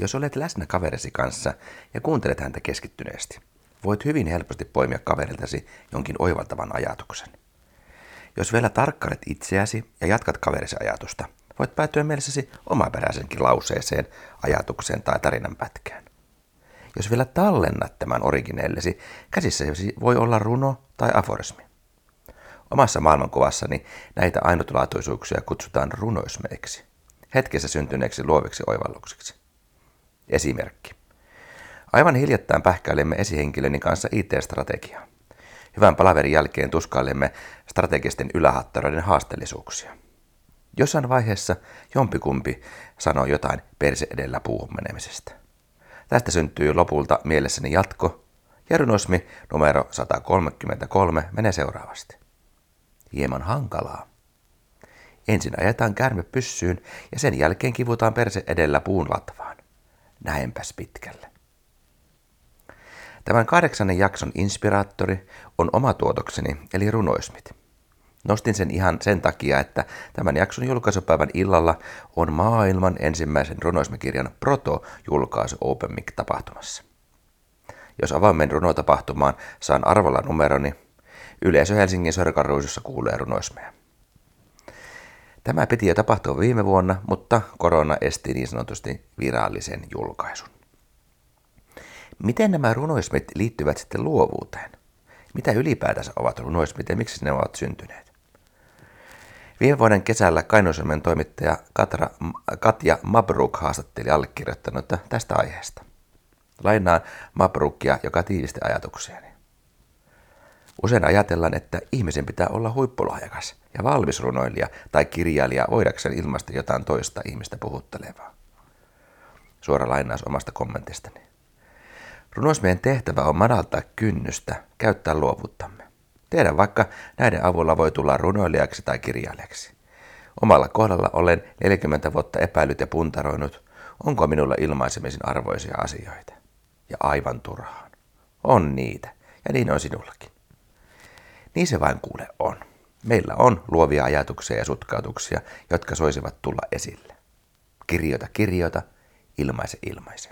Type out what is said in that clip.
Jos olet läsnä kaverisi kanssa ja kuuntelet häntä keskittyneesti, voit hyvin helposti poimia kaveriltasi jonkin oivaltavan ajatuksen. Jos vielä tarkkailet itseäsi ja jatkat kaverisi ajatusta, voit päätyä mielessäsi omaperäisenkin lauseeseen, ajatukseen tai tarinan pätkään. Jos vielä tallennat tämän origineellesi, käsissäsi voi olla runo tai aforismi. Omassa maailmankuvassani näitä ainutlaatuisuuksia kutsutaan runoismeiksi, hetkessä syntyneeksi luoviksi oivalluksiksi. Esimerkki. Aivan hiljattain pähkäilemme esihenkilöni kanssa IT-strategiaa. Hyvän palaverin jälkeen tuskailemme strategisten ylähatteroiden haasteellisuuksia. Jossain vaiheessa jompikumpi sanoi jotain perse edellä puuhun menemisestä. Tästä syntyy lopulta mielessäni jatko, ja numero 133 menee seuraavasti. Hieman hankalaa. Ensin ajetaan kärme pyssyyn ja sen jälkeen kivutaan perse edellä puun latvaan. Näenpäs pitkälle. Tämän kahdeksannen jakson inspiraattori on oma tuotokseni, eli runoismit. Nostin sen ihan sen takia, että tämän jakson julkaisupäivän illalla on maailman ensimmäisen runoismikirjan Proto-julkaisu Open Mic-tapahtumassa. Jos avaimen runotapahtumaan saan arvolla numeroni, yleisö Helsingin Sörkaruisussa kuulee runoismeja. Tämä piti jo tapahtua viime vuonna, mutta korona esti niin sanotusti virallisen julkaisun. Miten nämä runoismit liittyvät sitten luovuuteen? Mitä ylipäätänsä ovat runoismit ja miksi ne ovat syntyneet? Viime vuoden kesällä Kainuusalmen toimittaja Katra, Katja Mabruk haastatteli allekirjoittanutta tästä aiheesta. Lainaan Mabrukia, joka tiivisti ajatuksiani. Usein ajatellaan, että ihmisen pitää olla huippulahjakas ja valmis runoilija tai kirjailija voidakseen ilmaista jotain toista ihmistä puhuttelevaa. Suora lainaus omasta kommentistani. Runousmiehen tehtävä on madaltaa kynnystä, käyttää luovuuttamme. Tehdä vaikka näiden avulla voi tulla runoilijaksi tai kirjailijaksi. Omalla kohdalla olen 40 vuotta epäilyt ja puntaroinut, onko minulla ilmaisemisen arvoisia asioita. Ja aivan turhaan. On niitä, ja niin on sinullakin. Niin se vain kuule on. Meillä on luovia ajatuksia ja sutkautuksia, jotka soisivat tulla esille. Kirjoita, kirjoita, ilmaise, ilmaise.